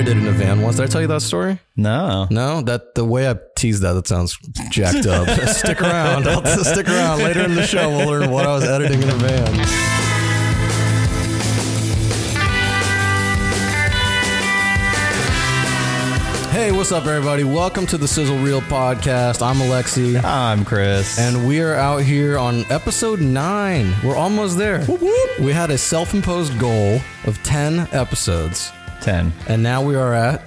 edited in a van once. Did I tell you that story? No. No, that the way I teased that, that sounds jacked up. stick around. I'll stick around. Later in the show, we'll learn what I was editing in a van. Hey, what's up, everybody? Welcome to the Sizzle Reel podcast. I'm Alexi, I'm Chris. and we are out here on episode nine. We're almost there. We had a self imposed goal of 10 episodes, 10. and now we are at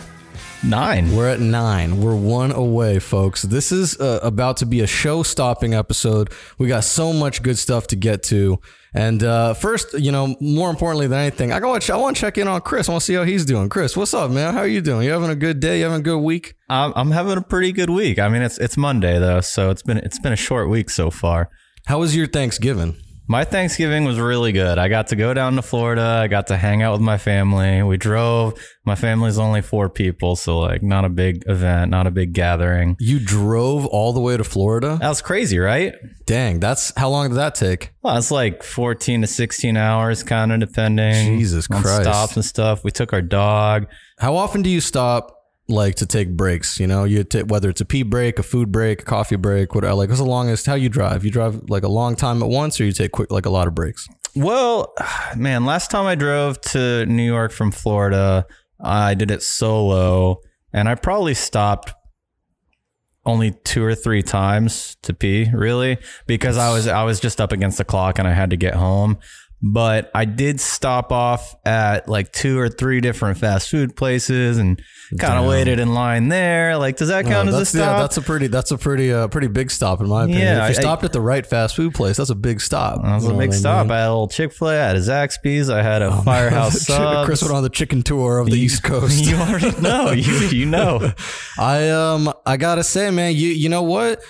9. We're at nine. We're one away, folks. This is uh, about to be a show stopping episode. We got so much good stuff to get to. And uh, first, you know, more importantly than anything, I, I want to check in on Chris. I want to see how he's doing. Chris, what's up, man? How are you doing? You having a good day? You having a good week? I'm, I'm having a pretty good week. I mean, it's it's Monday though, so it's been it's been a short week so far. How was your Thanksgiving? My Thanksgiving was really good. I got to go down to Florida. I got to hang out with my family. We drove. My family's only four people, so like not a big event, not a big gathering. You drove all the way to Florida? That was crazy, right? Dang, that's how long did that take? Well, it's like 14 to 16 hours, kind of depending. Jesus Christ. Stops and stuff. We took our dog. How often do you stop like to take breaks? You know, you take whether it's a pee break, a food break, a coffee break, whatever. Like, what's the longest? How you drive? You drive like a long time at once, or you take quick like a lot of breaks? Well, man, last time I drove to New York from Florida, I did it solo, and I probably stopped only two or three times to pee, really, because I was I was just up against the clock and I had to get home. But I did stop off at like two or three different fast food places and kind of waited in line there. Like, does that count Uh, as a stop? yeah, that's a pretty that's a pretty uh, pretty big stop in my opinion. Yeah, if you I- stopped at the right fast food place, that's a big stop. that was You a big I stop. mean? I had a little Chick Fil A. I had a Zaxby's. I had a Firehouse Subs. Chris went on the chicken tour of the East Coast. you already know. You you know. I um I gotta say, man, you you know what?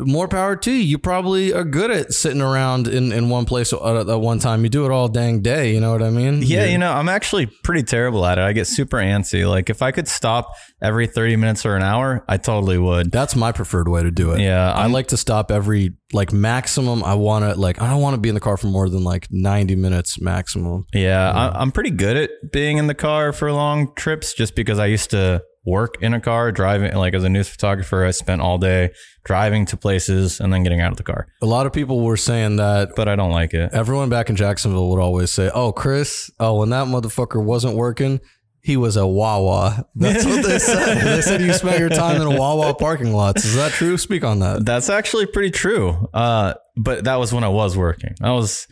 More power to you. You probably are good at sitting around in, in one place at, at one time. You do it all dang day. You know what I mean? Yeah, You- you know, I'm actually pretty terrible at it. I get super antsy. Like if I could stop every 30 minutes or an hour, I totally would. That's my preferred way to do it. Yeah, I I'm- like to stop every like maximum. I want to like I don't want to be in the car for more than like ninety minutes maximum. Yeah, I, I'm pretty good at being in the car for long trips just because I used to work in a car driving like as a news photographer I spent all day driving to places and then getting out of the car. A lot of people were saying that But I don't like it. everyone back in Jacksonville would always say, "Oh, Chris, oh when that motherfucker wasn't working." He was a Wawa. That's what they said. They said you spent your time in a Wawa parking lots. Is that true? Speak on that. That's actually pretty true. Uh but that was when I was working. I was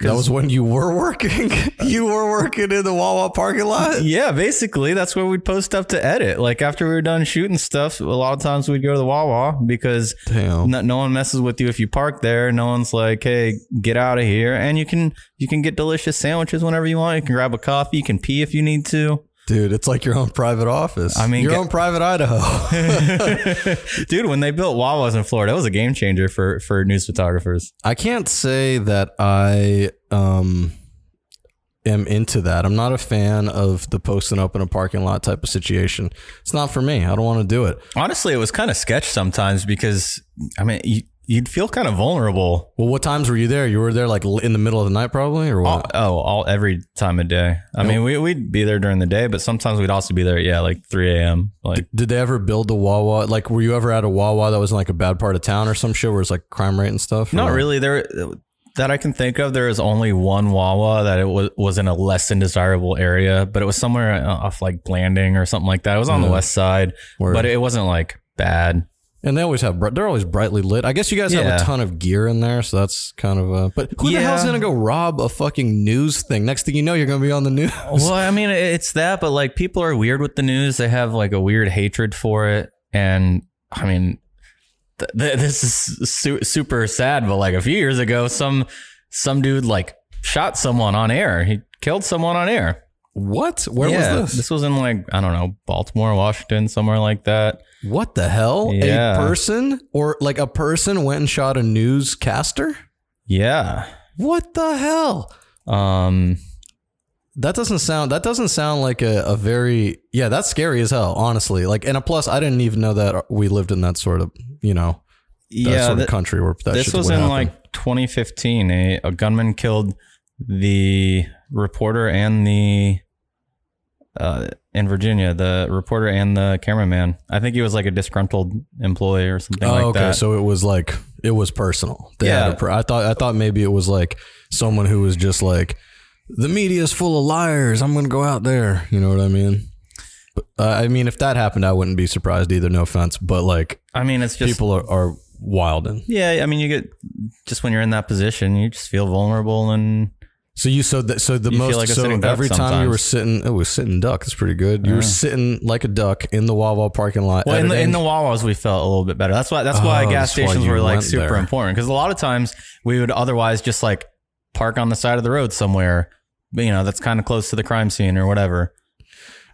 That was when you were working. Uh, you were working in the Wawa parking lot. Yeah, basically, that's where we'd post up to edit. Like after we were done shooting stuff, a lot of times we'd go to the Wawa because no, no one messes with you if you park there. No one's like, "Hey, get out of here!" And you can you can get delicious sandwiches whenever you want. You can grab a coffee. You can pee if you need to. Dude, it's like your own private office. I mean, your get- own private Idaho. Dude, when they built Wawas in Florida, it was a game changer for for news photographers. I can't say that I um am into that. I'm not a fan of the posting up in a parking lot type of situation. It's not for me. I don't want to do it. Honestly, it was kind of sketch sometimes because I mean, you, you'd feel kind of vulnerable. Well, what times were you there? You were there like in the middle of the night, probably, or All, what? oh, all every time of day. I mean, we we'd be there during the day, but sometimes we'd also be there. Yeah, like three a.m. Like Did they ever build the Wawa? Like, were you ever at a Wawa that was in like a bad part of town or some shit where it's like crime rate and stuff? not really. There that I can think of. There is only one Wawa that it was was in a less than desirable area, but it was somewhere uh, off like Blanding or something like that. It was on the west side, Word. but it wasn't like bad. And they always have, bri- they're always brightly lit. I guess you guys have a ton of gear in there, so that's kind of a. But who the Yeah. hell's gonna go rob a fucking news thing? Next thing you know, you're gonna be on the news. Well, I mean, it's that, but like people are weird with the news. They have like a weird hatred for it, and I mean, th- th- this is su- super sad. But like a few years ago, some some dude like shot someone on air. He killed someone on air. What? Where Yeah, was this? This was in like I don't know Baltimore, Washington, somewhere like that. What the hell? Yeah. A person or like a person went and shot a newscaster? Yeah. What the hell? Um. That doesn't sound. That doesn't sound like a, a very. Yeah, that's scary as hell. Honestly, like, and a plus, I didn't even know that we lived in that sort of, you know, that Yeah. sort of country where that this was in happen. like 2015. A, a gunman killed the reporter and the uh, in Virginia, the reporter and the cameraman. I think he was like a disgruntled employee or something Oh, like okay. that. So it was like it was personal. They Yeah. per- I thought I thought maybe it was like someone who was just like the media is full of liars. I'm gonna go out there. You know what I mean? But, uh, I mean, if that happened, I wouldn't be surprised either. No offense, but like I mean, it's just people are, are wilding. yeah. I mean, you get just when you're in that position, you just feel vulnerable and So you so that so the You most like so every time you were sitting oh, it was sitting duck. That's pretty good. You were sitting like a duck in the Wawa parking lot. Well, in the, in the Wawas, we felt a little bit better. That's why. That's why Oh, gas that's stations you were like super there. important because a lot of times we would otherwise just like park on the side of the road somewhere, you know, that's kind of close to the crime scene or whatever.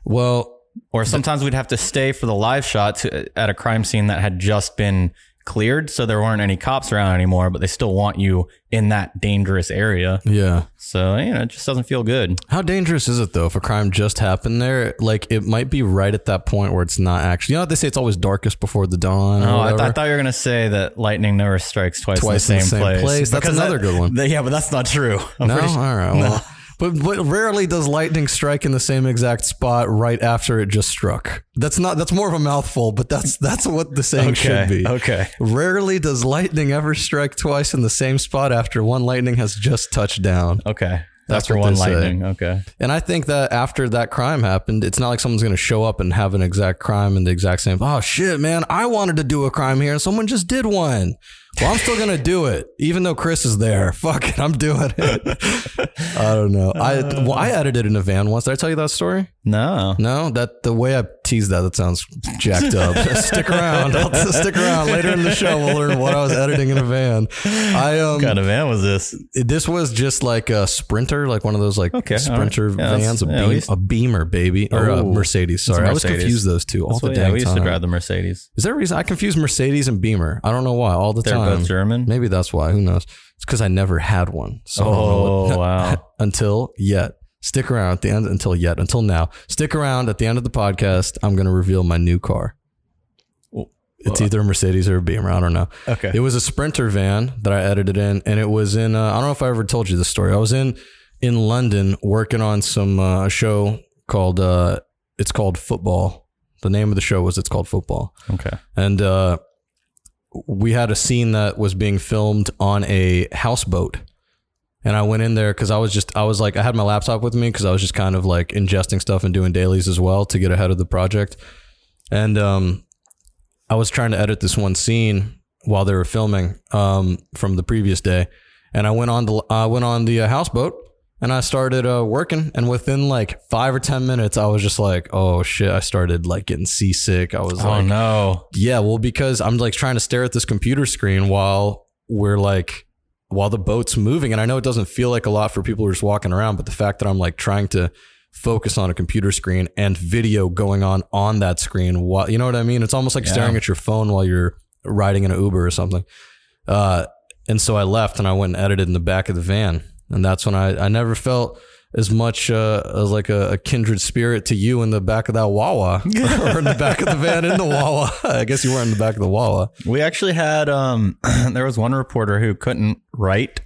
well, Or sometimes we'd have to stay for the live shot to, at a crime scene that had just been cleared, so there weren't any cops around anymore, but they still want you in that dangerous area. yeah. So you know, it just doesn't feel good. How dangerous is it though if a crime just happened there? Like it might be right at that point where it's not actually. You know they say? It's always darkest before the dawn. Oh, I, th- I thought you were gonna say that lightning never strikes twice, Twice in the same, place. That's Because another good one. yeah, but that's not true. I'm no, sure- right. Well, but but rarely does lightning strike in the same exact spot right after it just struck. That's not. That's more of a mouthful, but that's that's what the saying should be. Okay. Rarely does lightning ever strike twice in the same spot after one lightning has just touched down. Okay. That's After one they say. lightning. Okay. And I think that after that crime happened, it's not like someone's going to show up and have an exact crime in the exact same. Oh shit, man! I wanted to do a crime here, and someone just did one. Well, I'm still going to do it, even though Chris is there. Fuck it, I'm doing it. I don't know. I well, I edited in a van once. Did I tell you that story? No. No, that the way I teased that, that sounds jacked up. stick around. I'll stick around later in the show. We'll learn what I was editing in a van. I um, What kind of van was this? this was just like a Sprinter, like one of those like Okay, Sprinter right. Yeah, vans, a, yeah, beam, a Beamer, baby, or a Oh, Mercedes. a Sorry, I always Mercedes. confuse those two all That's the what- dang yeah, we used time. to drive the Mercedes. Is there a reason I confuse Mercedes and Beamer? I don't know why. All the They're time. Both German. Maybe that's why. Who knows? It's because I never had one. So I don't know Oh what- wow. until yet. Stick around at the end until yet until now. Stick around at the end of the podcast. I'm going to reveal my new car. It's either a Mercedes or a Beamer. I don't know. Okay. It was a Sprinter van that I edited in, and it was in. Uh, I don't know if I ever told you this story. I was in in London working on some uh, show called. Uh, it's called Football. The name of the show was It's Called Football, Okay. and uh, we had a scene that was being filmed on a houseboat. And I went in there because I was just I was like I had my laptop with me because I was just kind of like ingesting stuff and doing dailies as well to get ahead of the project. And um, I was trying to edit this one scene while they were filming um, from the previous day, and I went on the I went on the uh, houseboat and I started uh, working. And within like five or ten minutes, I was just like, "Oh shit!" I started like getting seasick. I was like, Oh like, no. "Yeah, well, because I'm like trying to stare at this computer screen while we're like." While the boat's moving, and I know it doesn't feel like a lot for people who are just walking around, but the fact that I'm like trying to focus on a computer screen and video going on on that screen. While, you know what I mean? It's almost like Yeah. staring at your phone while you're riding in an Uber or something. Uh, and so I left and I went and edited in the back of the van. And that's when I, I never felt as much uh, as like a, a kindred spirit to you in the back of that Wawa or in the back of the van in the Wawa. I guess you were in the back of the Wawa. We actually had um there was one reporter who couldn't write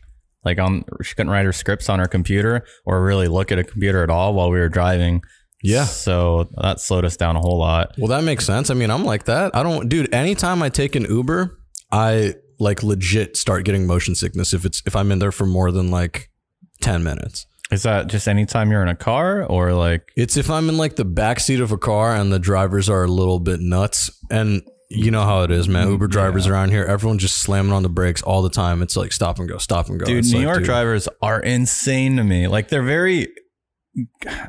like on she couldn't write her scripts on her computer or really look at a computer at all while we were driving. Yeah. So that slowed us down a whole lot. Well, that makes sense. I mean, I'm like that. I don't, dude. Anytime I take an Uber, I like legit start getting motion sickness if it's if I'm in there for more than like ten minutes. Is that just anytime you're in a car or like It's if I'm in like the back seat of a car and the drivers are a little bit nuts, and you know how it is, man. Uber drivers around here, everyone's just slamming on the brakes all the time. It's like stop and go, stop and go. dude, It's New like, York dude, drivers are insane to me. Like they're very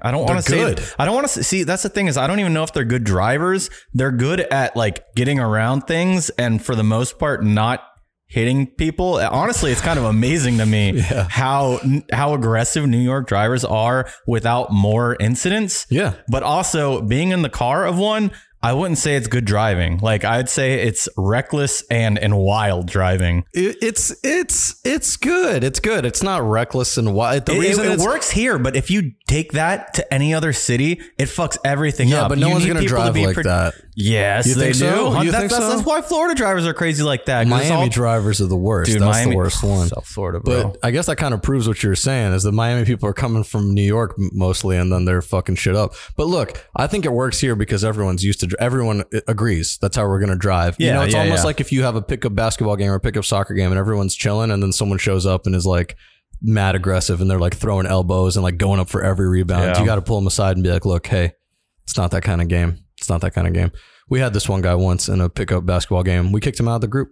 I don't want to say good. I don't want to see that's the thing is I don't even know if they're good drivers. They're good at like getting around things and for the most part not hitting people. Honestly, it's kind of amazing to me Yeah. how how aggressive New York drivers are without more incidents. Yeah. But also being in the car of one, I wouldn't say it's good driving. Like I'd say it's reckless and and wild driving. It, it's it's it's good. It's good. It's not reckless and wild. The It, reason it it's- works here, but if you take that to any other city, it fucks everything Yeah, up. but no You one's gonna drive like that. Yes, You they do. so? That's, think that's, so? that's why Florida drivers are crazy like that. Miami all- drivers are the worst. Dude, That's Miami, the worst one. South Florida, bro. But I guess that kind of proves what you're saying is that Miami people are coming from New York mostly, and then they're fucking shit up. But look, I think it works here because everyone's used to. Everyone agrees that's how we're gonna drive. you know, it's yeah, almost yeah. like if you have a pickup basketball game or a pickup soccer game, and everyone's chilling, and then someone shows up and is like mad aggressive, and they're like throwing elbows and like going up for every rebound. Yeah. You got to pull them aside and be like, "Look, hey, it's not that kind of game. It's not that kind of game." We had this one guy once in a pickup basketball game. We kicked him out of the group.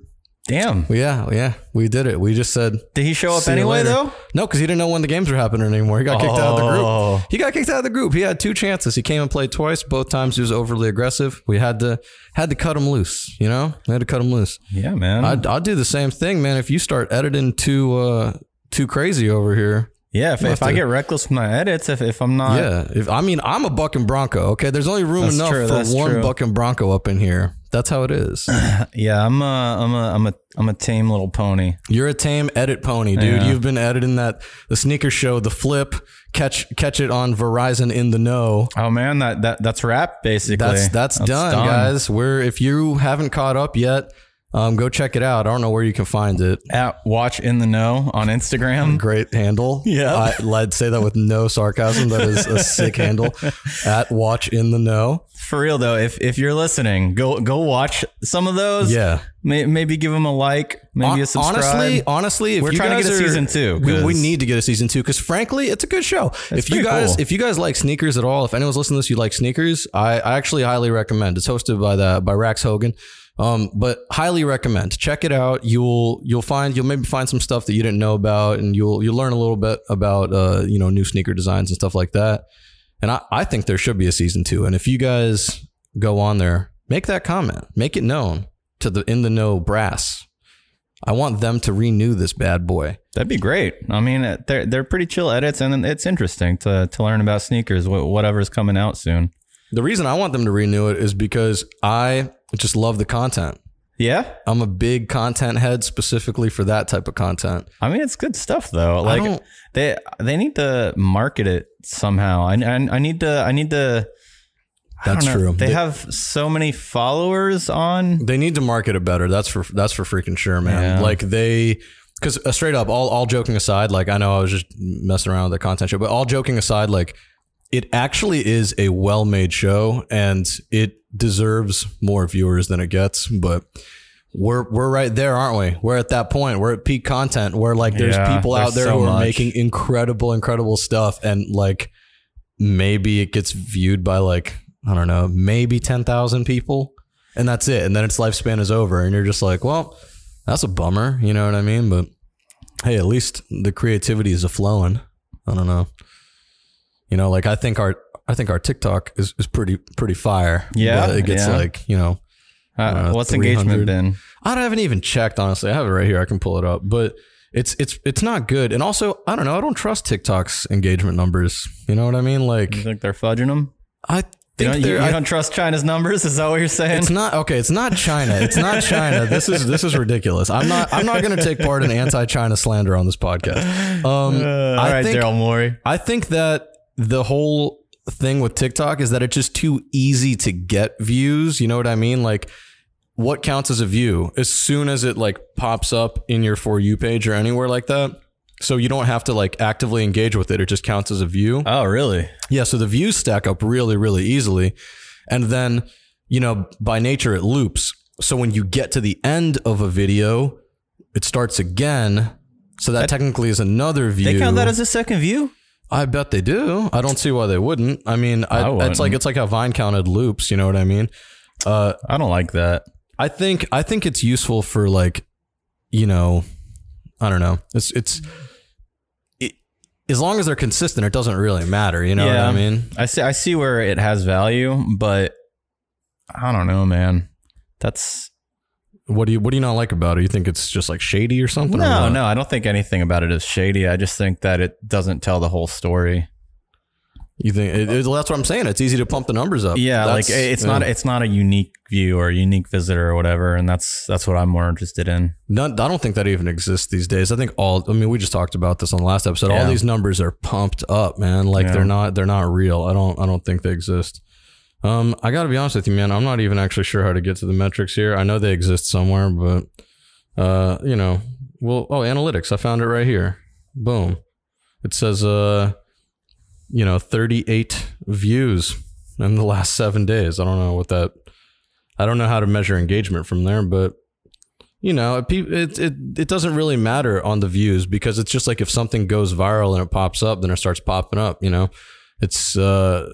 damn. Yeah, yeah, we did it. We just said, Did he show up anyway though? No, because he didn't know when the games were happening anymore. He got kicked out of the Oh. group. He got kicked out of the group. He had two chances. He came and played twice. Both times he was overly aggressive. We had to had to cut him loose. You know, we had to cut him loose. Yeah, man. I'd, I'd do the same thing, man. If you start editing too uh, too crazy over here, yeah, if, if I get reckless with my edits, if, if I'm not, yeah. If I mean, I'm a buck and bronco. Okay, there's only room That's enough true, for one true. buck and bronco up in here. That's how it is. yeah, I'm a, I'm a, I'm a, I'm a tame little pony. You're a tame edit pony, dude. Yeah. You've been editing that the sneaker show, the flip, catch catch it on Verizon in the know. Oh man, that that that's rap basically. That's that's, done, guys. We're if you haven't caught up yet, um, go check it out. I don't know where you can find it. At Watch in the Know on Instagram. Great handle. Yeah. I, I'd say that with no sarcasm. That is a sick handle. At Watch in the Know. For real though, if if you're listening, go go watch some of those. Yeah. May, maybe give them a like, maybe a subscribe. Honestly, honestly, if We're trying to get a are- season two, We, we need to get a season two because frankly, it's a good show. if you guys, cool. if you guys like sneakers at all, if anyone's listening to this, you like sneakers, I, I actually highly recommend. It's hosted by the by Rax Hogan. Um, but highly recommend. Check it out. You'll you'll find you'll maybe find some stuff that you didn't know about, and you'll you'll learn a little bit about uh you know new sneaker designs and stuff like that. And I, I think there should be a season two. And if you guys go on there, make that comment, make it known to the in the know brass. I want them to renew this bad boy. That'd be great. I mean, they're they're pretty chill edits, and it's interesting to to learn about sneakers, wh- whatever's coming out soon. The reason I want them to renew it is because I just love the content. Yeah, I'm a big content head specifically for that type of content. I mean, it's good stuff though. Like they they need to market it somehow. I I, I need to I need to. I That's true. They They- have so many followers on. They need to market it better. That's for that's for freaking sure, man. Yeah. Like they because uh, straight up, all all joking aside, like I know I was just messing around with the content show, but all joking aside, like it actually is a well made show and it deserves more viewers than it gets, but. We're, we're right there, aren't we? We're at that point. We're at peak content where like there's Yeah, people out there's there so who are much. making incredible, incredible stuff, and like maybe it gets viewed by like I don't know, maybe ten thousand people, and that's it. And then its lifespan is over, and you're just like, well, that's a bummer. You know what I mean? But hey, at least the creativity is a flowing. I don't know. You know, like I think our I think our TikTok is, is pretty pretty fire. Yeah, it gets yeah. like you know Uh, Uh, what's engagement been? I haven't even checked honestly. I have it right here. I can pull it up, but it's it's it's not good. And also, I don't know. I don't trust TikTok's engagement numbers. You know what I mean? Like You think they're fudging them? I You think don't, you, I- don't trust China's numbers? Is that what you're saying? it's not okay. It's not China. It's not China. This is this is ridiculous. I'm not. I'm not going to take part in anti-China slander on this podcast. Um, Uh, all I right, think Daryl Morey. I think that the whole thing with TikTok is that it's just too easy to get views. You know what I mean? Like, what counts as a view? As soon as it like pops up in your for you page or anywhere like that. So you don't have to like actively engage with it. It just counts as a view. Oh, really? Yeah, so the views stack up really, really easily. And then, you know, by nature, it loops. So when you get to the end of a video, it starts again. So that, technically is another view. They count that as a second view? I bet they do. I don't see why they wouldn't. I mean, I, I it's wouldn't. like it's like how Vine counted loops. You know what I mean? Uh, I don't like that. I think I think it's useful for like, you know, I don't know. It's it's it, as long as they're consistent, it doesn't really matter. You know what I mean? I see. I see where it has value, but I don't know, man. That's What do you What do you not like about it? You think it's just like shady or something? no, what? no. I don't think anything about it is shady. I just think that it doesn't tell the whole story. You think it, it- that's what I'm saying? It's easy to pump the numbers up. Yeah, That's- like it's yeah. not. It's not a unique view or a unique visitor or whatever, and that's that's what I'm more interested in. I don't think that even exists these days. I think all. I mean, we just talked about this on the last episode. All these numbers are pumped up, man. Like Yeah. they're not. They're not real. I don't. I don't think they exist. Um, I got to be honest with you, man. I'm not even actually sure how to get to the metrics here. I know they exist somewhere, but uh, you know, well, oh, analytics. I found it right here. Boom. It says uh, you know, 38 views in the last seven days. I don't know what that. I don't know how to measure engagement from there, but you know, it it it, it doesn't really matter on the views because it's just like if something goes viral and it pops up, then it starts popping up. You know, it's uh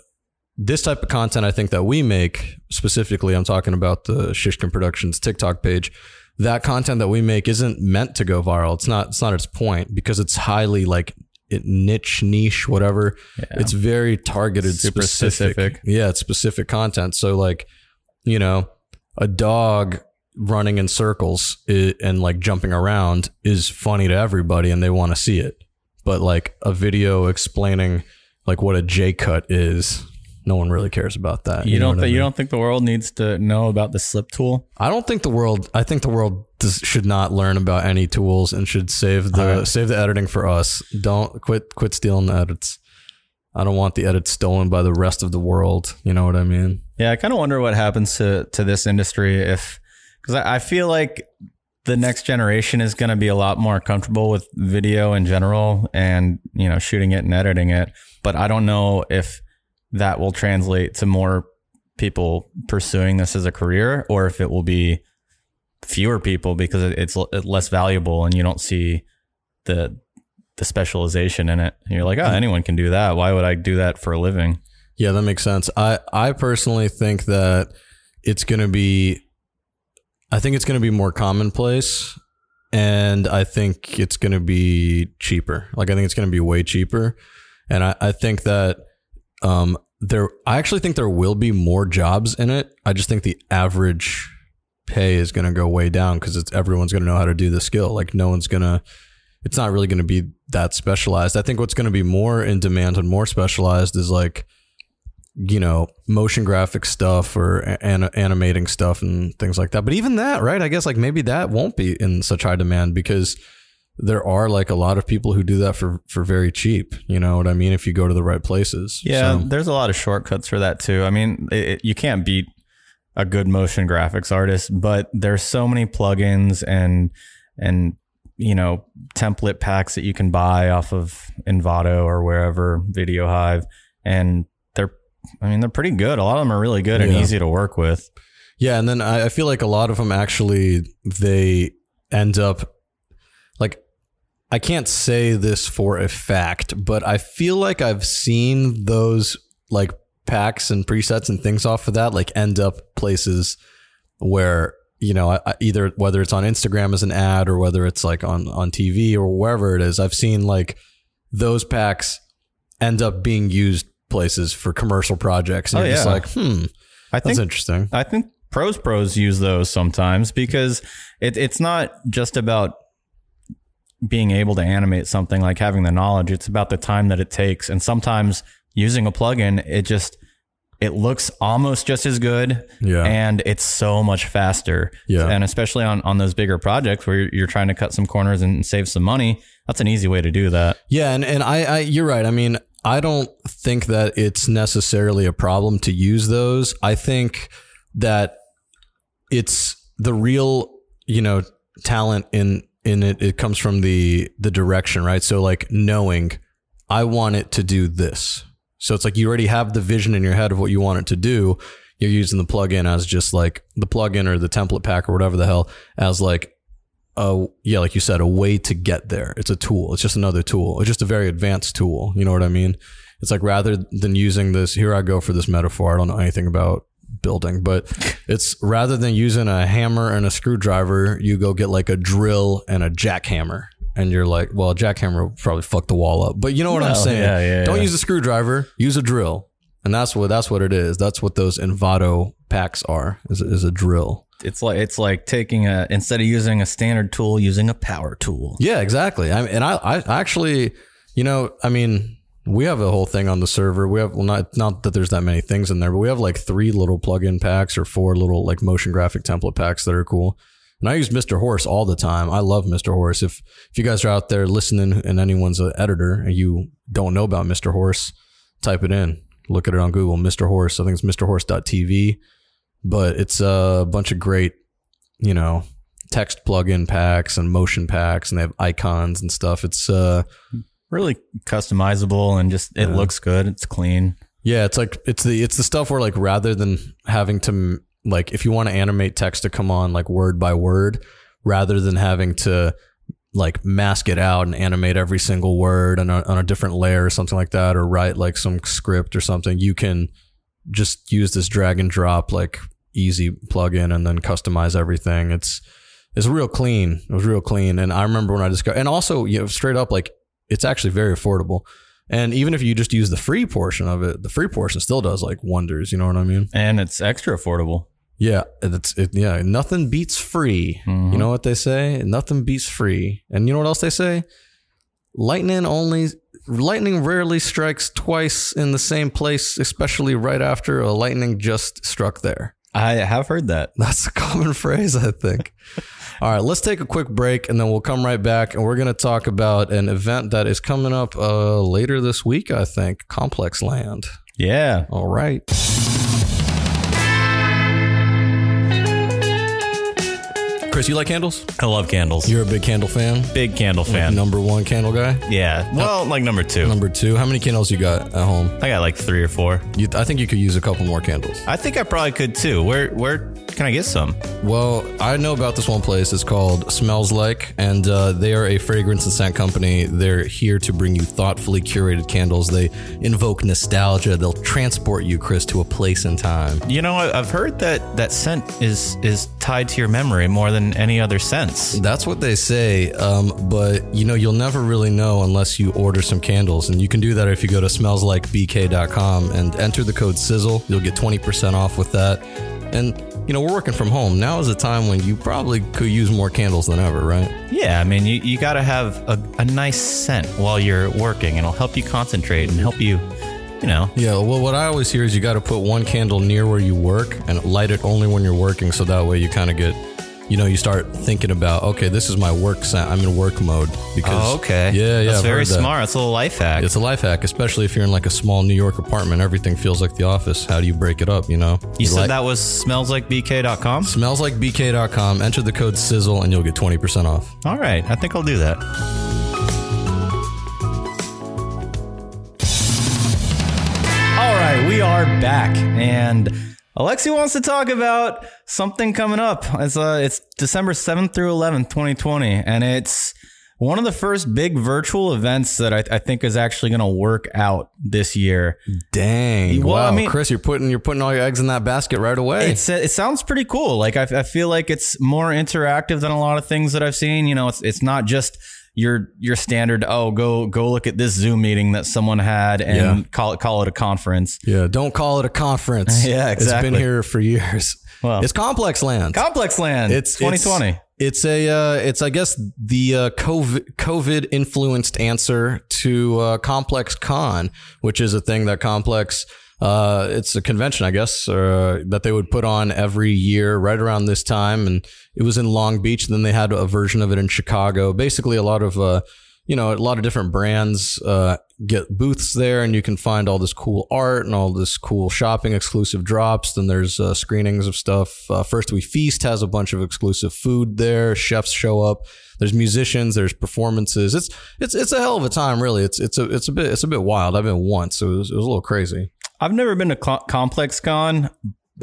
this type of content I think that we make specifically, I'm talking about the Shishkin Productions TikTok page. That content that we make isn't meant to go viral. It's not. It's not its point because it's highly like it niche, niche, whatever. Yeah. It's very targeted, Super specific. specific. Yeah, it's specific content. So like, you know, a dog running in circles and like jumping around is funny to everybody, and they want to see it. But like a video explaining like what a J cut is, no one really cares about that. You, know don't what I think you don't think the world needs to know about the slip tool? I don't think the world. I think the world does, should not learn about any tools and should save the Alright. save the editing for us. Don't quit quit stealing the edits. I don't want the edits stolen by the rest of the world. You know what I mean? Yeah, I kind of wonder what happens to to this industry if because I, I feel like the next generation is going to be a lot more comfortable with video in general and you know shooting it and editing it. But I don't know if that will translate to more people pursuing this as a career or if it will be fewer people because it's less valuable and you don't see the the specialization in it. And you're like, oh, mm-hmm. anyone can do that. Why would I do that for a living? Yeah, that makes sense. I I personally think that it's going to be I think it's going to be more commonplace and I think it's going to be cheaper. Like I think it's going to be way cheaper and I I think that um there I actually think there will be more jobs in it. I just think the average pay is going to go way down cuz it's everyone's going to know how to do the skill. Like no one's going to it's not really going to be that specialized. I think what's going to be more in demand and more specialized is like you know, motion graphic stuff or an- animating stuff and things like that. But even that, right? I guess like maybe that won't be in such high demand because there are like a lot of people who do that for for very cheap. You know what I mean? If you go to the right places. Yeah, So- there's a lot of shortcuts for that too. I mean, it, it- you can't beat a good motion graphics artist, but there's so many plugins and and you know template packs that you can buy off of Envato or wherever Video Hive, and they're I mean they're pretty good. A lot of them are really good and easy to work with. Yeah, and then I, I feel like a lot of them actually they end up I can't say this for a fact, but I feel like I've seen those like packs and presets and things off of that like end up places where you know I, either whether it's on Instagram as an ad or whether it's like on on TV or wherever it is. I've seen like those packs end up being used places for commercial projects, and Oh, yeah. like, hmm, I that's think interesting. I think pros pros use those sometimes because it, it's not just about being able to animate something like having the knowledge. It's about the time that it takes. And sometimes using a plugin, it just it looks almost just as good Yeah. and it's so much faster. Yeah. And especially on, on those bigger projects where you're, you're trying to cut some corners and save some money, that's an easy way to do that. Yeah, and, and I, I you're right. I mean, I don't think that it's necessarily a problem to use those. I think that it's the real, you know, talent in in it it comes from the the direction, right? So like knowing I want it to do this. So it's like you already have the vision in your head of what you want it to do. You're using the plugin as just like the plugin or the template pack or whatever the hell as like a yeah, like you said, a way to get there. It's a tool. It's just another tool. It's just a very advanced tool. You know what I mean? It's like rather than using this, here I go for this metaphor. I don't know anything about building, but it's rather than using a hammer and a screwdriver, you go get like a drill and a jackhammer. And you're like, well, a jackhammer will probably fuck the wall up. But you know what I'm Well, saying? yeah, yeah, don't yeah. use a screwdriver, use a drill. And that's what that's what it is. That's what those Envato packs are, is, is a drill. It's like it's like taking a instead of using a standard tool, using a power tool. Yeah, exactly. I and I, I actually, you know, I mean, we have a whole thing on the server. We have well, not not that there's that many things in there, but we have like three little plug-in packs or four little like motion graphic template packs that are cool. And I use Mr. Horse all the time. I love Mr. Horse. If if you guys are out there listening and anyone's an editor and you don't know about Mr. Horse, type it in. Look at it on Google, Mr. Horse. I think it's Mr. MrHorse.tv, but it's a bunch of great, you know, text plug-in packs and motion packs, and they have icons and stuff. It's uh, Really customizable and just it looks good. It's clean. yeah, it's like it's the it's the stuff where like rather than having to like if you want to animate text to come on like word by word, rather than having to like mask it out and animate every single word on a, on a different layer or something like that, or write like some script or something, you can just use this drag and drop like easy plugin and then customize everything. It's it's real clean. It was real clean, and I remember when I discovered, and also you know straight up like it's actually very affordable. And even if you just use the free portion of it, the free portion still does like wonders. You know what I mean? And it's extra affordable. Yeah, it's it, yeah. Nothing beats free. You mm-hmm. know what they say? Nothing beats free. And you know what else they say? Lightning only. Lightning rarely strikes twice in the same place, especially right after a lightning just struck there. I have heard that. That's a common phrase, I think. All right, let's take a quick break and then we'll come right back and we're going to talk about an event that is coming up uh, later this week, I think Complex Land. Yeah. All right. Chris, you like candles? I love candles. You're a big candle fan? big candle fan. Number one candle guy? Yeah. Well, like number two. Number two. How many candles you got at home? I got like three or four. You, I think you could use a couple more candles. I think I probably could too. Where where can I get some? Well, I know about this one place. It's called Smells Like, and uh, they are a fragrance and scent company. They're here to bring you thoughtfully curated candles. They invoke nostalgia. They'll transport you, Chris, to a place in time. You know, I've heard that that scent is is tied to your memory more than any other sense. That's what they say, um, but you know you'll never really know unless you order some candles, and you can do that if you go to smellslikebk.com and enter the code Sizzle. You'll get twenty percent off with that. And you know we're working from home now. Is a time when you probably could use more candles than ever, right? Yeah, I mean, you, you got to have a, a nice scent while you're working, and it'll help you concentrate and help you, you know. Yeah. Well, what I always hear is you got to put one candle near where you work and light it only when you're working, so that way you kind of get. You know, you start thinking about, okay, this is my work scent. I'm in work mode because. Oh, okay. Yeah, yeah. That's I've very heard that. smart. That's a little life hack. It's a life hack, especially if you're in like a small New York apartment. Everything feels like the office. How do you break it up? You know, you said like- that was smellslikebk.com? smells like bk.com. Enter the code sizzle and you'll get 20% off. All right. I think I'll do that. All right. We are back. And Alexi wants to talk about something coming up. It's, uh, it's December 7th through 11th, 2020. And it's one of the first big virtual events that I, I think is actually going to work out this year. Dang! Well, wow, I mean- Chris, you're putting you're putting all your eggs in that basket right away. It's it sounds pretty cool. Like I, I feel like it's more interactive than a lot of things that I've seen. You know, it's it's not just your your standard. Oh, go go look at this Zoom meeting that someone had and Yeah. call it call it a conference. yeah, don't call it a conference. Yeah, it's been here for years. Well- it's complex land. Complex Land. It's 2020. It's, it's a. Uh, it's I guess the uh, COVID COVID influenced answer to uh, Complex Con, which is a thing that Complex. Uh, it's a convention, I guess, uh, that they would put on every year right around this time, and it was in Long Beach. And Then they had a version of it in Chicago. Basically, a lot of uh, you know, a lot of different brands uh, get booths there, and you can find all this cool art and all this cool shopping, exclusive drops. Then there's uh, screenings of stuff. Uh, First We Feast has a bunch of exclusive food there. Chefs show up. There's musicians. There's performances. It's it's it's a hell of a time, really. It's it's a it's a bit it's a bit wild. I've been once, so it was, it was a little crazy. I've never been to Co- Complex Con,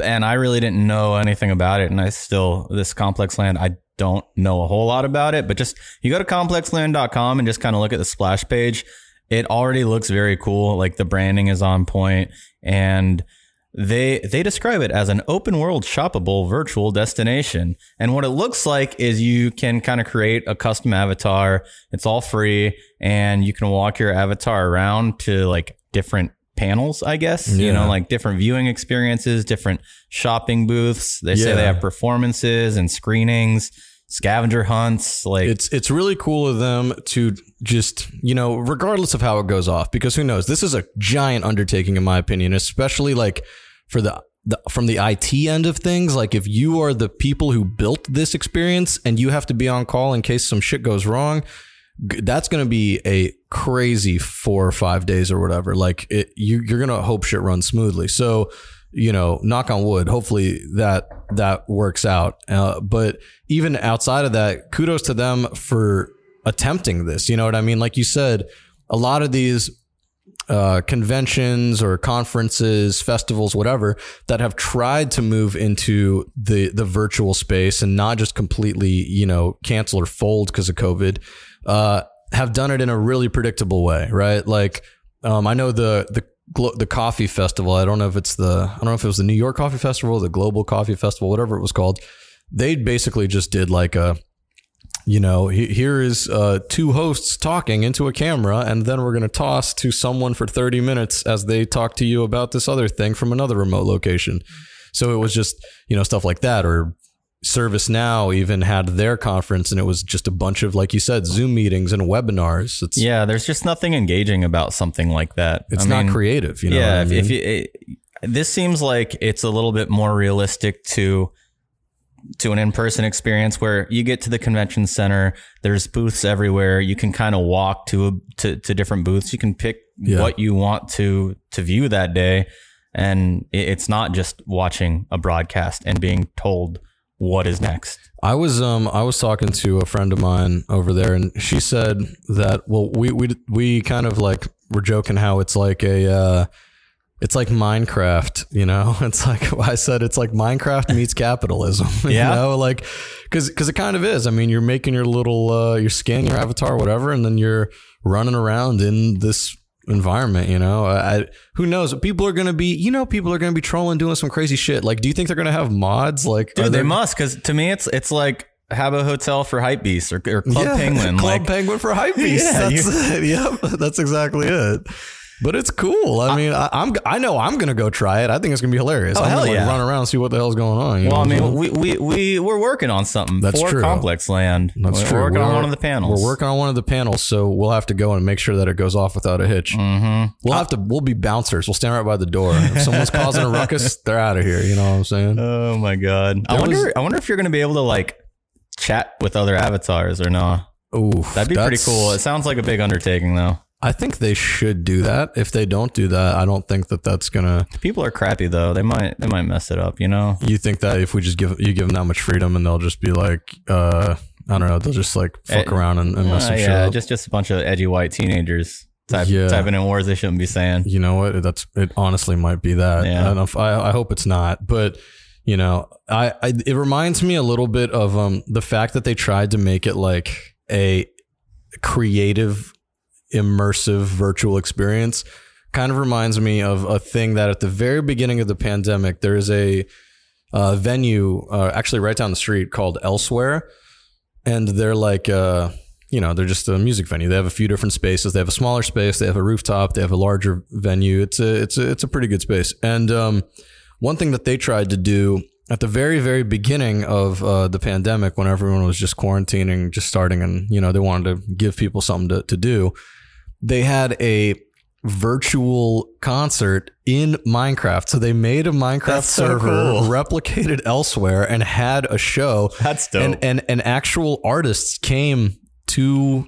and I really didn't know anything about it. And I still this Complex Land, I don't know a whole lot about it. But just you go to complexland.com and just kind of look at the splash page. It already looks very cool. Like the branding is on point, and they they describe it as an open world shoppable virtual destination. And what it looks like is you can kind of create a custom avatar. It's all free, and you can walk your avatar around to like different panels, I guess. You know, like different viewing experiences, different shopping booths. They say they have performances and screenings, scavenger hunts. Like It's it's really cool of them to just you know, regardless of how it goes off, because who knows? This is a giant undertaking, in my opinion, especially like for the. The, from the IT end of things, like if you are the people who built this experience and you have to be on call in case some shit goes wrong, that's going to be a crazy four or five days or whatever. Like it, you, you're going to hope shit runs smoothly. So, you know, knock on wood. Hopefully that that works out. Uh, but even outside of that, kudos to them for attempting this. You know what I mean? Like you said, a lot of these uh, conventions or conferences, festivals, whatever, that have tried to move into the the virtual space and not just completely, you know, cancel or fold because of COVID, uh, have done it in a really predictable way, right? Like, um, I know the the the coffee festival. I don't know if it's the I don't know if it was the New York Coffee Festival, the Global Coffee Festival, whatever it was called. They basically just did like a you know, here is uh, two hosts talking into a camera, and then we're going to toss to someone for 30 minutes as they talk to you about this other thing from another remote location. So it was just, you know, stuff like that. Or ServiceNow even had their conference, and it was just a bunch of, like you said, Zoom meetings and webinars. It's, Yeah, there's just nothing engaging about something like that. it's I not mean, creative, you know. yeah, I if, mean? if you, it, this seems like it's a little bit more realistic to to an in-person experience where you get to the convention center there's booths everywhere. You can kind of walk to, a, to to different booths. You can pick Yeah. what you want to to view that day. And it's not just watching a broadcast and being told what is next. I was um I was talking to a friend of mine over there, and she said that well we we we kind of like were joking how it's like a uh, it's like Minecraft, you know. It's like I said, it's like Minecraft meets capitalism. You Yeah. know, like because because it kind of is. I mean, you're making your little uh, your skin, your avatar, whatever, and then you're running around in this environment. You know, I, who knows? People are gonna be, you know, people are gonna be trolling, doing some crazy shit. Like, do you think they're gonna have mods? Like, Dude, they there- must because to me it's it's like Habbo Hotel for hype beasts or, or Club Penguin. Club like Penguin for hype beast. Yeah, that's it. Yep, that's exactly it. But it's cool. I mean, I, I'm I know I'm gonna go try it. I think it's gonna be hilarious. Oh, I'm hell gonna like, yeah. run around and see what the hell's going on. you Well, I know I'm mean, we, we, we, we're working on something That's for true. Complex Land. That's true. we're true. working on We're- one of the panels. We're working on one of the panels, so we'll have to go and make sure that it goes off without a hitch. Mm-hmm. We'll have to. We'll be bouncers. We'll stand right by the door. If someone's causing a ruckus, they're out of here. You know what I'm saying? Oh my god! I wonder. was- I wonder if you're going to be able to like chat with other avatars or no. Ooh, That'd be pretty cool. It sounds like a big undertaking though. I think they should do that. If they don't do that, I don't think that that's gonna. People are crappy though. They might they might mess it up. You know. You think that if we just give you give them that much freedom, and they'll just be like, uh, I don't know, they'll just like fuck Eh, around and, and mess Uh, some shit yeah, up. just just a bunch of edgy white teenagers type, Yeah. typing in words they shouldn't be saying. you know what? That's it. Honestly, might be that. Yeah. I, don't know if, I, I hope it's not, but you know, I, I it reminds me a little bit of um the fact that they tried to make it like a creative, immersive virtual experience. Kind of reminds me of a thing that at the very beginning of the pandemic, there is a uh, venue uh, actually right down the street called Elsewhere, and they're like. Uh, you know, they're just a music venue. They have a few different spaces. They have a smaller space. They have a rooftop. They have a larger venue. It's a it's a it's a pretty good space. And um, one thing that they tried to do at the very very beginning of uh, the pandemic, when everyone was just quarantining, just starting, and you know they wanted to give people something to, to do, they had a virtual concert in Minecraft. So they made a Minecraft so server, cool. replicated elsewhere, and had a show That's dope. and and and actual artists came to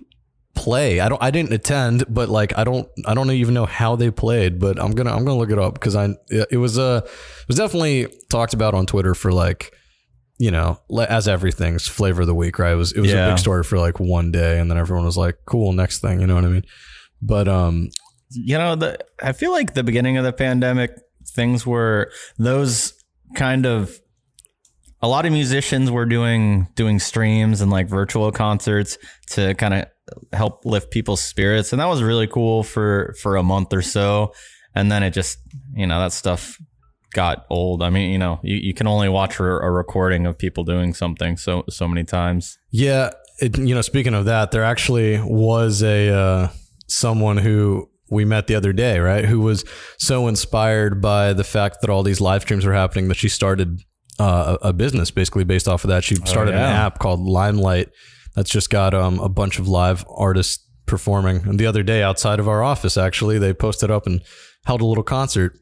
play. I don't I didn't attend, but like I don't I don't even know how they played, but I'm going to I'm going to look it up because I it was uh it was definitely talked about on Twitter for like you know, as everything's flavor of the week, right? It was it was a big story for like one day and then everyone was like, "Cool, next thing," you know what I mean? But um you know the i feel like the beginning of the pandemic things were those kind of a lot of musicians were doing doing streams and like virtual concerts to kind of help lift people's spirits. And that was really cool for for a month or so. And then it just you know that stuff got old. I mean you know you, you can only watch a, a recording of people doing something so so many times. Yeah, it, you know, speaking of that, there actually was a uh, someone who we met the other day, right? Who was so inspired by the fact that all these live streams were happening that she started uh, a business basically based off of that. She started an yeah. app called Limelight that's just got um, a bunch of live artists performing. And the other day, outside of our office, actually, they posted up and held a little concert,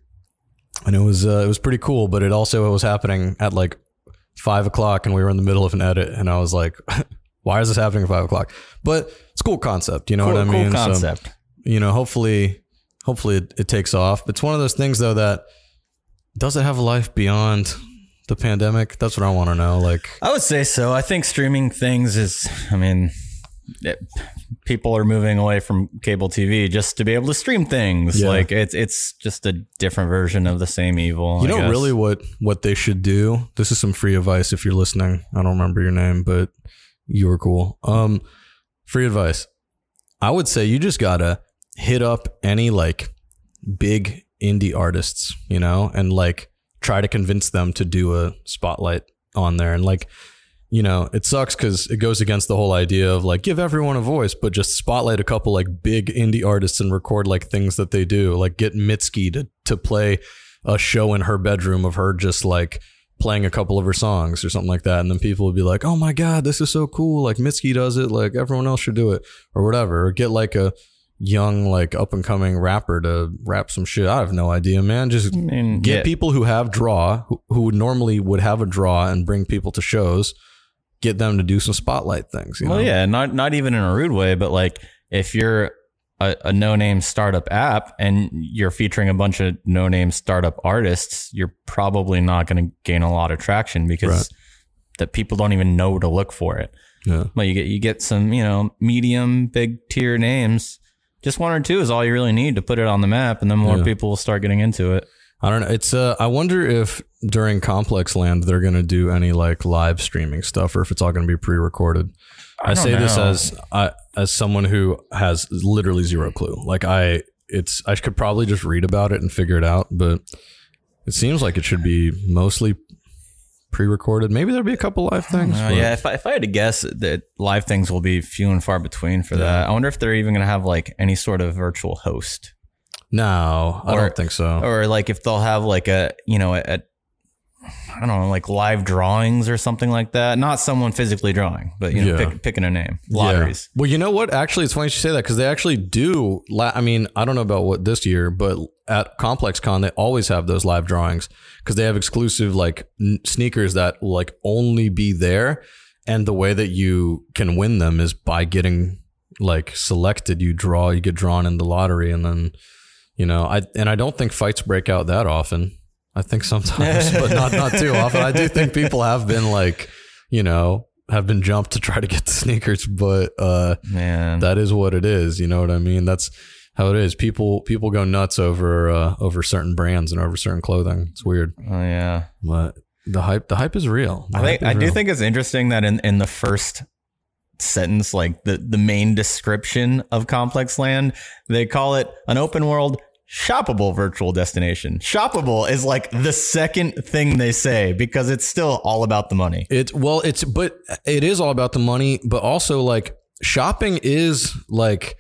and it was uh, it was pretty cool. But it also was happening at like five o'clock and we were in the middle of an edit and I was like, why is this happening at five o'clock? But it's cool concept. You know Cool, what I cool mean? So, concept. you know, hopefully, hopefully it, it takes off. It's one of those things though that does it have a life beyond the pandemic? That's what I want to know. Like, I would say so. I think streaming things is, I mean, it, people are moving away from cable TV just to be able to stream things. Yeah. Like it's it's just a different version of the same evil. you I know, guess. really what what they should do. This is some free advice if you're listening. I don't remember your name, but you were cool. Um, free advice. I would say you just gotta hit up any like big indie artists, you know, and like try to convince them to do a spotlight on there. And like, you know, it sucks because it goes against the whole idea of like give everyone a voice, but just spotlight a couple like big indie artists and record like things that they do. Like get Mitski to to play a show in her bedroom of her just like playing a couple of her songs or something like that. And then people would be like, oh my God, this is so cool. Like Mitski does it. Like everyone else should do it or whatever. Or get like a young, like up and coming rapper to rap some shit. I have no idea, man. Just mean, get yeah, people who have draw, who, who would normally would have a draw and bring people to shows, get them to do some spotlight things. You Well, know? yeah, not not even in a rude way, but like if you're a, a no name startup app and you're featuring a bunch of no name startup artists, you're probably not going to gain a lot of traction because Right. that people don't even know to look for it. Yeah. But you get you get some you know medium big tier names. Just one or two is all you really need to put it on the map, and then more Yeah. people will start getting into it. I don't know. It's uh, I wonder if during Complex Land they're gonna do any like live streaming stuff, or if it's all gonna be pre-recorded. I, I say don't this as I, as someone who has literally zero clue. Like I, it's I could probably just read about it and figure it out, but it seems like it should be mostly pre-recorded. Maybe there'll be a couple live things. But- yeah, if I, if I had to guess, that live things will be few and far between for that. I wonder if they're even going to have like any sort of virtual host. No, I Or- don't think so. or like if they'll have like a you know a I don't know like live drawings or something like that. Not someone physically drawing, but you know Yeah. pick, picking a name. Lotteries. Yeah. Well, you know what? Actually, it's funny you say that because they actually do. La- I mean, I don't know about what this year, but at Complex Con, they always have those live drawings because they have exclusive like n- sneakers that will like only be there. And the way that you can win them is by getting like selected. You draw, you get drawn in the lottery, and then you know, I and I don't think fights break out that often. I think sometimes, but not not too often. I do think people have been like, you know, have been jumped to try to get the sneakers, but uh Man, that is what it is. You know what I mean? That's how it is. People people go nuts over uh, over certain brands and over certain clothing. It's weird, oh yeah. but the hype the hype is real. The I think I do real. think it's interesting that in in the first sentence, like the the main description of Complex Land, they call it an open world. Shoppable virtual destination. Shoppable is like the second thing they say because it's still all about the money. It's well, it's but it is all about the money, but also like shopping is like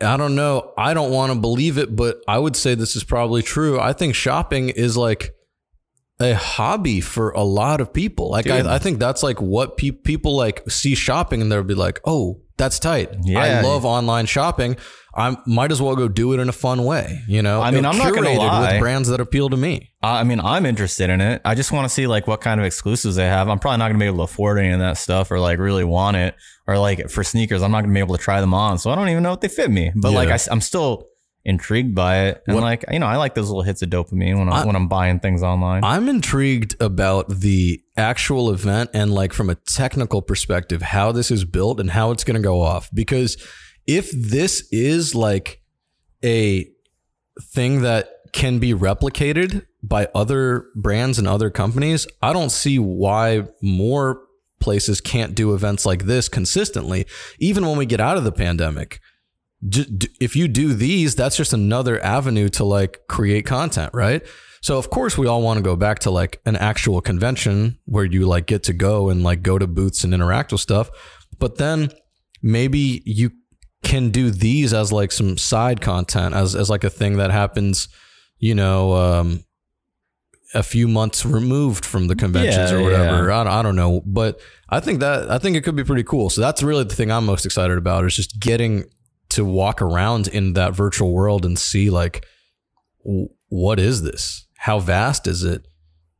I don't know. I don't want to believe it, but I would say this is probably true. I think shopping is like a hobby for a lot of people. Like I, I think that's like what pe- people like see shopping and they'll be like, "Oh, that's tight. Yeah. I love online shopping. I might as well go do it in a fun way." You know, I mean, I'm not gonna lie. with brands that appeal to me. I mean, I'm interested in it. I just want to see like what kind of exclusives they have. I'm probably not going to be able to afford any of that stuff or like really want it. Or like for sneakers, I'm not going to be able to try them on. So I don't even know if they fit me. But like Yeah. I, am still intrigued by it. And What- like, you know, I like those little hits of dopamine when I'm, when I'm buying things online. I'm intrigued about the actual event and like from a technical perspective, how this is built and how it's going to go off. Because if this is like a thing that can be replicated by other brands and other companies, I don't see why more places can't do events like this consistently, even when we get out of the pandemic. If you do these, that's just another avenue to like create content, right? So of course we all want to go back to like an actual convention where you like get to go and like go to booths and interact with stuff. But then maybe you can do these as like some side content as as like a thing that happens, you know, um a few months removed from the conventions Yeah, or whatever. I, don't- I don't know, but I think that I think it could be pretty cool. So that's really the thing I'm most excited about is just getting to walk around in that virtual world and see like what is this? How vast is it?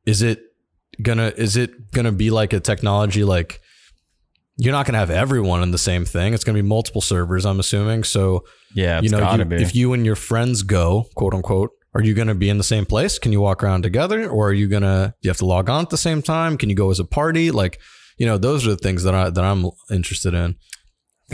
Is it gonna is it gonna be like a technology like you're not to have everyone in the same thing. It's to be multiple servers, I'm assuming. So, Yeah, it's you know, gotta you- be. if you and your friends go, quote unquote, are you to be in the same place? Can you walk around together or are you to you have to log on at the same time? Can you go as a party? Like, you know, those are the things that I that I'm interested in.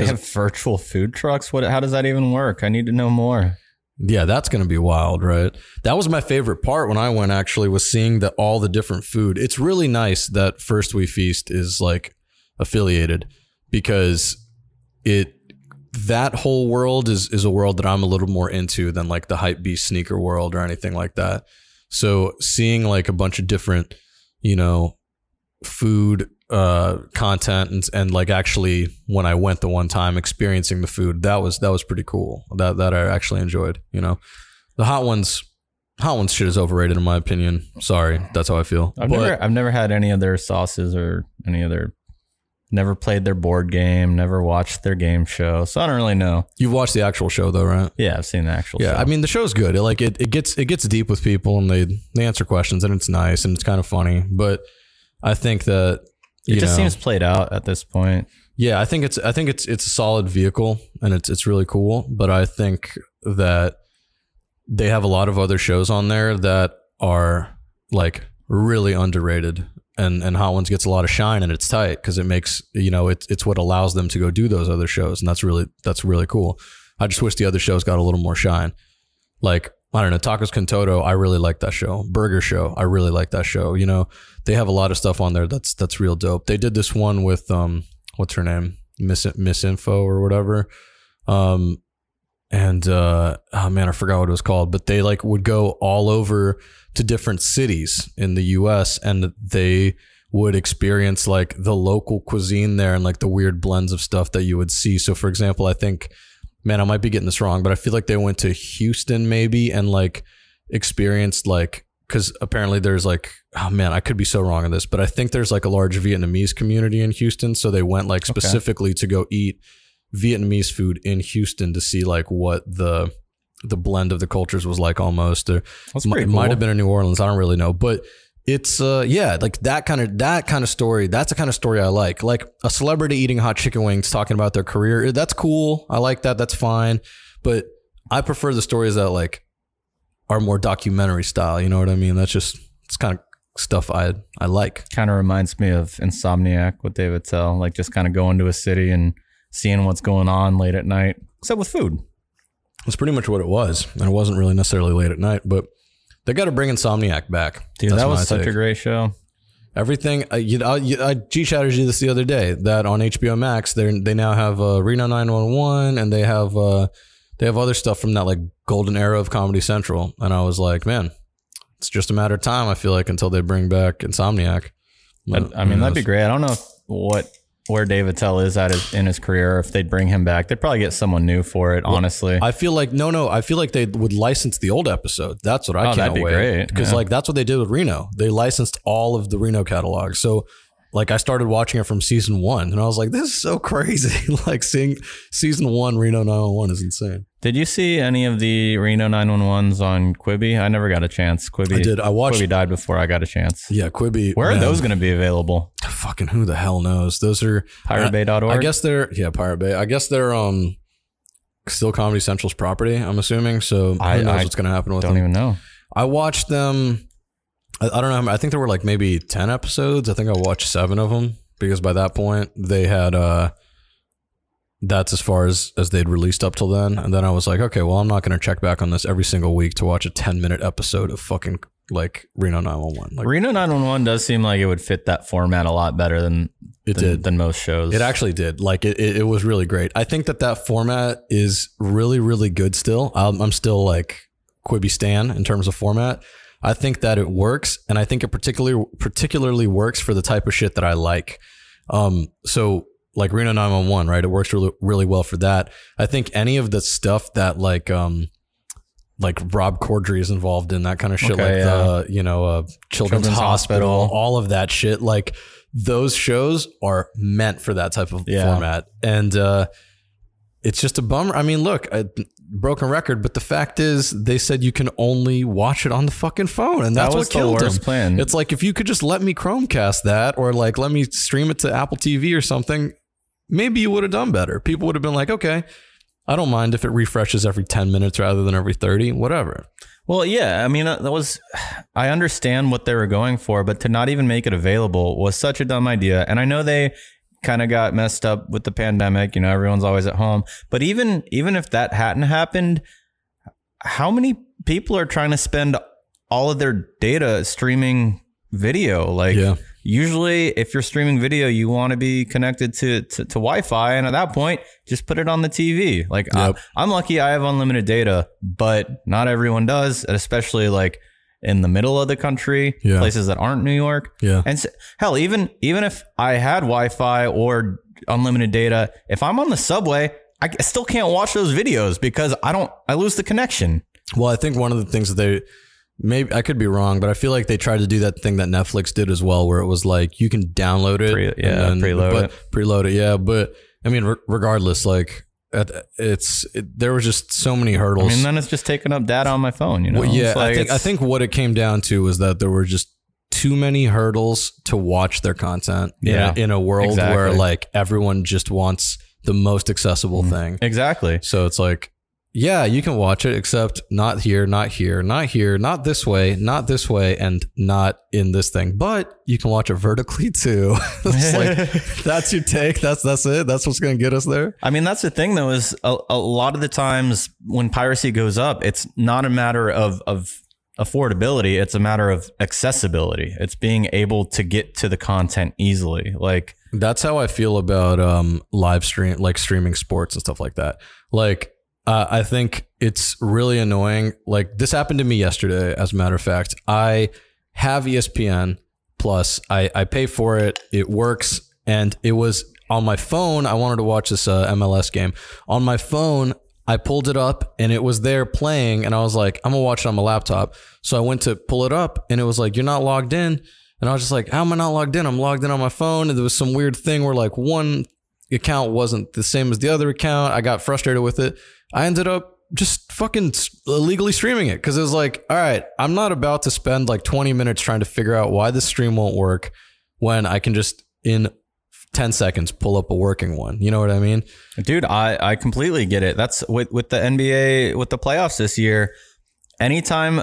They have virtual food trucks. What? How does that even work? I need to know more. Yeah, that's going to be wild, right? That was my favorite part when I went actually was seeing that all the different food. It's really nice that First We Feast is like affiliated because it that whole world is is a world that I'm a little more into than like the hype beast sneaker world or anything like that. So seeing like a bunch of different, you know, food uh content and, and like actually when I went the one time experiencing the food that was that was pretty cool that that I actually enjoyed you know the hot ones hot ones shit is overrated in my opinion sorry that's how I feel I've But- never I've never had any of their sauces or any of their never played their board game, never watched their game show. So I don't really know. you've watched the actual show though right Yeah, I've seen the actual yeah show. I mean the show's good it like it, it gets it gets deep with people and they they answer questions and it's nice and it's kind of funny but I think that it just know, seems played out at this point. Yeah, I think it's I think it's it's a solid vehicle and it's it's really cool, but I think that they have a lot of other shows on there that are like really underrated and and Hot Ones gets a lot of shine and it's tight cuz it makes you know it's it's what allows them to go do those other shows and that's really that's really cool. I just wish the other shows got a little more shine. Like I don't know, Tacos Contodo, I really like that show. Burger Show, I really like that show. You know, they have a lot of stuff on there that's that's real dope. They did this one with um what's her name? Miss Misinfo or whatever. Um and uh oh man, I forgot what it was called, but they like would go all over to different cities in the US and they would experience like the local cuisine there and like the weird blends of stuff that you would see. So for example, I think man, I might be getting this wrong, but I feel like they went to Houston maybe and like experienced like because apparently there's like oh man, I could be so wrong on this, but I think there's like a large Vietnamese community in Houston, so they went like specifically to go eat Vietnamese food in Houston to see like what the the blend of the cultures was like almost or That's Mi- pretty it cool. might have been in New Orleans. I don't really know, but it's uh yeah, like that kind of that kind of story. That's the kind of story I like. Like a celebrity eating hot chicken wings, talking about their career. That's cool. I like that. That's fine. But I prefer the stories that like are more documentary style. You know what I mean? That's just it's kind of stuff I I like. Kind of reminds me of Insomniac with Dave Attell, like just kind of going to a city and seeing what's going on late at night, except with food. That's pretty much what it was, and it wasn't really necessarily late at night, but. They got to bring Insomniac back. Dude, That's that was such take. a great show. Everything uh, you, uh, you, I G chatted you this the other day that on HBO Max they they now have uh, Reno 911 and they have uh, they have other stuff from that like golden era of Comedy Central and I was like man it's just a matter of time I feel like until they bring back Insomniac. But, I mean, that'd be great. I don't know what where Dave Attell is at his, in his career. If they'd bring him back, they'd probably get someone new for it. honestly, I feel like no, no. I feel like they would license the old episode. That's what I Oh, can't that'd be wait. great. because Yeah. like that's what they did with Reno. They licensed all of the Reno catalog. So like I started watching it from season one, and I was like, this is so crazy. like seeing season one Reno 911 is insane. did you see any of the Reno 911s on Quibi? I never got a chance. Quibi, I did. I watched. Quibi died before I got a chance. Yeah, Quibi. Where are those going to be available? Fucking who the hell knows? Those are PirateBay.org. I guess they're yeah Pirate Bay. I guess they're um still Comedy Central's property. I'm assuming. So who I- knows I what's gonna happen with them? Don't even know. I watched them. I, I don't know. many- I think there were like maybe ten episodes. I think I watched seven of them because by that point they had. uh That's as far as as they'd released up till then, and then I was like, okay, well, I'm not going to check back on this every single week to watch a 10 minute episode of fucking like Reno 911. Like Reno 911 does seem like it would fit that format a lot better than it than, did. than most shows. It actually did. Like it, it, it was really great. I think that that format is really, really good. Still, I'm, I'm still like Quibi Stan in terms of format. I think that it works, and I think it particularly particularly works for the type of shit that I like. Um, so like Reno 911, right? It works really, really well for that. I think any of the stuff that like um like Rob Corddry is involved in that kind of shit, Okay, like yeah. the you know uh, Children's, Children's Hospital, Hospital. all of that shit. Like those shows are meant for that type of Yeah. format, and uh, it's just a bummer. I mean, look, a broken record, but the fact is, they said you can only watch it on the fucking phone, and that's that was what the killed worst them. plan. It's like if you could just let me Chromecast that, or like let me stream it to Apple TV or something. maybe you would have done better. People would have been like, okay, I don't mind if it refreshes every 10 minutes rather than every 30, whatever. Well, yeah, I mean uh, that was I understand what they were going for, but to not even make it available was such a dumb idea. And I know they kind of got messed up with the pandemic, you know, everyone's always at home. But even even if that hadn't happened, how many people are trying to spend all of their data streaming video? Like Yeah. usually if you're streaming video, you want to be connected to, to, to Wi-Fi. And at that point, just put it on the TV. Like Yep. I, I'm lucky I have unlimited data, but not everyone does, and especially like in the middle of the country, Yeah. places that aren't New York. Yeah. And s hell, even even if I had Wi-Fi or unlimited data, if I'm on the subway, I still can't watch those videos because I don't. I lose the connection. Well, I think one of the things that they maybe I could be wrong, but I feel like they tried to do that thing that Netflix did as well, where it was like you can download it, Pre- and yeah, preload but, it. preload it, yeah. But I mean, re- regardless, like it's it, there were just so many I hurdles. mean, then it's just taking up data on my phone. You know? Well, yeah, like I think I think what it came down to was that there were just too many hurdles to watch their content. in a- Yeah, in a, world where exactly. Mm-hmm. like everyone just wants the most accessible thing. exactly. So it's like, yeah, you can watch it, except not here, not here, not here, not this way, not this way, and not in this thing. But you can watch it vertically too. like that's your take. That's that's it. That's what's gonna get us there. I mean, that's the thing though, is a, a lot of the times when piracy goes up, it's not a matter of, of affordability. It's a matter of accessibility. It's being able to get to the content easily. Like, That's how I feel about um live stream, like streaming sports and stuff like that. Like, uh, I think it's really annoying. Like this happened to me yesterday. As a matter of fact, I have ESPN Plus. I I pay for it. It works, and it was on my phone. I wanted to watch this uh, MLS game on my phone. I pulled it up and it was there playing, and I was like, I'm gonna watch it on my laptop. So I went to pull it up, and it was like, you're not logged in. And I was just like, how am I not logged in? I'm logged in on my phone. And there was some weird thing where like one account wasn't the same as the other account. I got frustrated with it. I ended up just fucking illegally streaming it because it was like, all right, I'm not about to spend like 20 minutes trying to figure out why the stream won't work when I can just in 10 seconds pull up a working one. You know what I mean? dude, I, I completely get it. That's with, with the NBA, with the playoffs this year. Anytime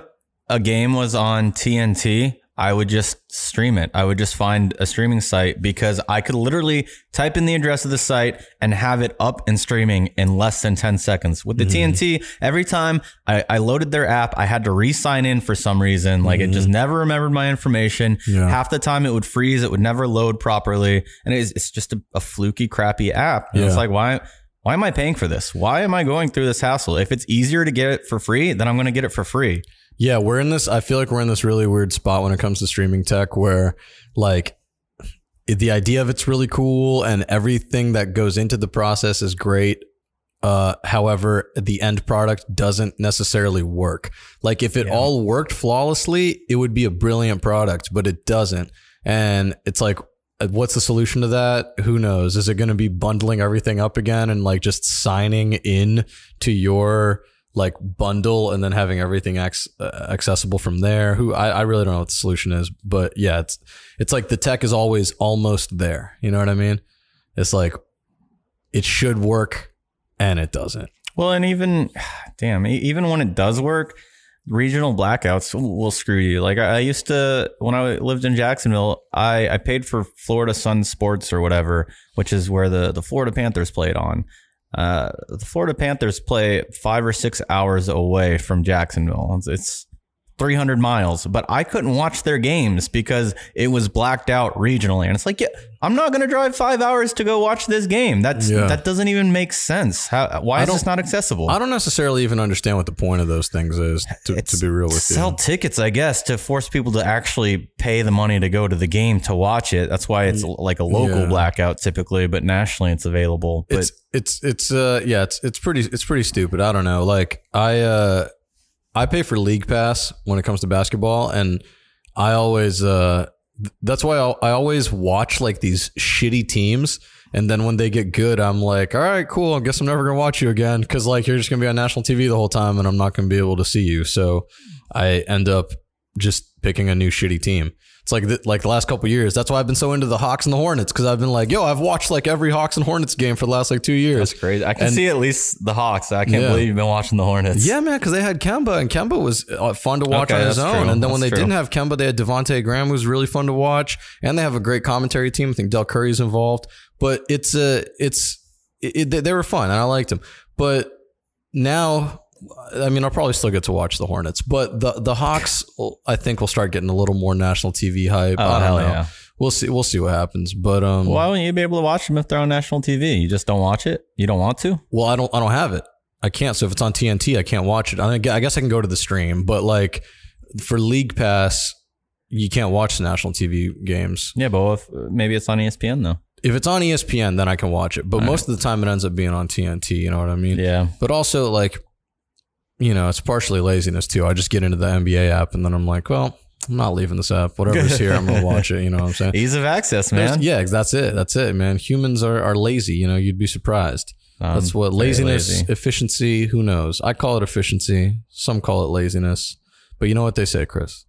a game was on TNT, I would just stream it. I would just find a streaming site because I could literally type in the address of the site and have it up and streaming in less than 10 seconds. With the mm-hmm. TNT, every time I, I loaded their app, I had to re sign in for some reason. Like it just mm-hmm. never remembered my information. Yeah. Half the time it would freeze, it would never load properly. And it's, it's just a, a fluky, crappy app. And it's like, why? Why am I paying for this? Why am I going through this hassle? If it's easier to get it for free, then I'm going to get it for free. Yeah, we're in this. I feel like we're in this really weird spot when it comes to streaming tech where like the idea of it's really cool and everything that goes into the process is great. Uh, however, the end product doesn't necessarily work. Like if it all worked flawlessly, it would be a brilliant product, but it doesn't. And it's like, what's the solution to that? Who knows? Is it going to be bundling everything up again and like just signing in to your like bundle and then having everything ac- uh, accessible from there? Who I, I really don't know what the solution is, but yeah, it's it's like the tech is always almost there. You know what I mean? It's like it should work and it doesn't. Well, and even, damn, even when it does work, regional blackouts will screw you. Like I I used to, when I lived in Jacksonville, I, I paid for Florida Sun Sports or whatever, which is where the, the Florida Panthers played on. Uh, the Florida Panthers play five or six hours away from Jacksonville. It's, it's 300 miles, but I couldn't watch their games because it was blacked out regionally. And it's like, yeah, I'm not going to drive five hours to go watch this game. That's Yeah. that doesn't even make sense. How, why is this not accessible? I don't necessarily even understand what the point of those things is. To, to be real with sell you, sell tickets, I guess, to force people to actually pay the money to go to the game to watch it. That's why it's like a local Yeah. blackout typically, but nationally it's available. But it's it's it's uh yeah it's it's pretty it's pretty stupid. I don't know. Like I uh I pay for league pass when it comes to basketball, and I always uh that's why I'll, I always watch like these shitty teams. And then when they get good, I'm like, all right, cool. I guess I'm never gonna watch you again because like you're just gonna be on national TV the whole time, and I'm not gonna be able to see you. So I end up just picking a new shitty team. It's like the, like the last couple years. That's why I've been so into the Hawks and the Hornets because I've been like, yo, I've watched like every Hawks and Hornets game for the last like two years. That's crazy. I can And- see at least the Hawks. I can't Yeah. believe you've been watching the Hornets. Yeah, man, because they had Kemba, and Kemba was uh, fun to watch Okay, on his own. true. And then when they true. didn't have Kemba, they had Devonte Graham, who's really fun to watch, and they have a great commentary team. I think Del Curry's involved, but it's a it's it, it, they were fun, and I liked them. But now, I mean, I'll probably still get to watch the Hornets, but the the Hawks, I think, will start getting a little more national TV hype. Oh, I don't hell know. yeah. We'll see. We'll see what happens. But um, Why wouldn't you be able to watch them if they're on national TV? You just don't watch it. You don't want to. Well, I don't. I don't have it. I can't. So if it's on TNT, I can't watch it. I, guess I can go to the stream, but like for League Pass, you can't watch the national TV games. Yeah, but if, maybe it's on ESPN though. If it's on ESPN, then I can watch it. But most of the time, it ends up being on TNT. You know what I mean? Yeah. But also, like, you know, it's partially laziness too. I just get into the NBA app, and then I'm like, well, I'm not leaving this app. Whatever's here, I'm gonna watch it. You know what I'm saying? Ease of access, There's- man. Yeah, that's it. That's it, man. Humans are, are lazy. You know, you'd be surprised. Um, That's what laziness, lazy. efficiency. Who knows? I call it efficiency. Some call it laziness. But you know what they say, Chris?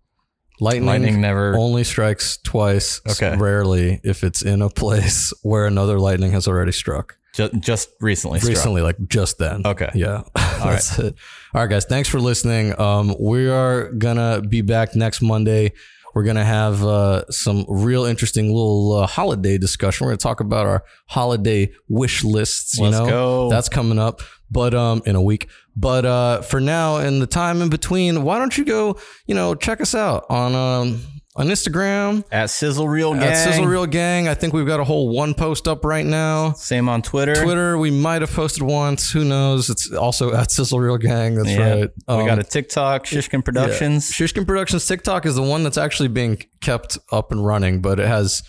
Lightning, Lightning never- only strikes twice. Okay. Rarely if it's in a place where another lightning has already struck. Ju- just recently. struck. Recently, like just then. Okay. Yeah. That's it. All right, guys. Thanks for listening. Um, we are gonna be back next Monday. We're gonna have uh, some real interesting little uh, holiday discussion. We're gonna talk about our holiday wish lists. You Let's know, go. that's coming up, but um, in a week. But uh, for now, in the time in between, why don't you go? You know, check us out on um on Instagram At Sizzle Real Gang. at Sizzle Real Gang. I think we've got a whole one post up right now. Same on Twitter. Twitter, we might have posted once. Who knows? It's also at Sizzle Real Gang. That's Yeah. right. we Um, got a TikTok, Shishkin Productions. yeah. Shishkin Productions TikTok is the one that's actually being kept up and running, but it has.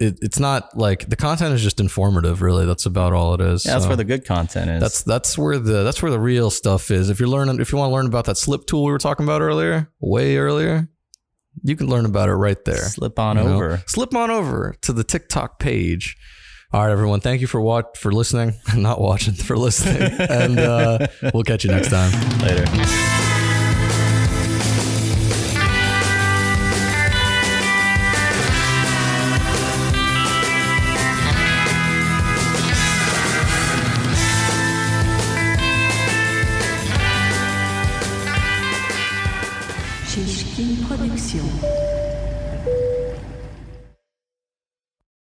It, it's not like the content is just informative. Really, that's about all it is. Yeah, that's So where the good content is. that's that's where the that's where the real stuff is. If you're learning, if you want to learn about that slip tool we were talking about earlier, way earlier, you can learn about it right there. slip on you know? over. Slip on over to the TikTok page. All right, everyone. Thank you for watch for listening, not watching, for listening, and uh, we'll catch you next time. Later.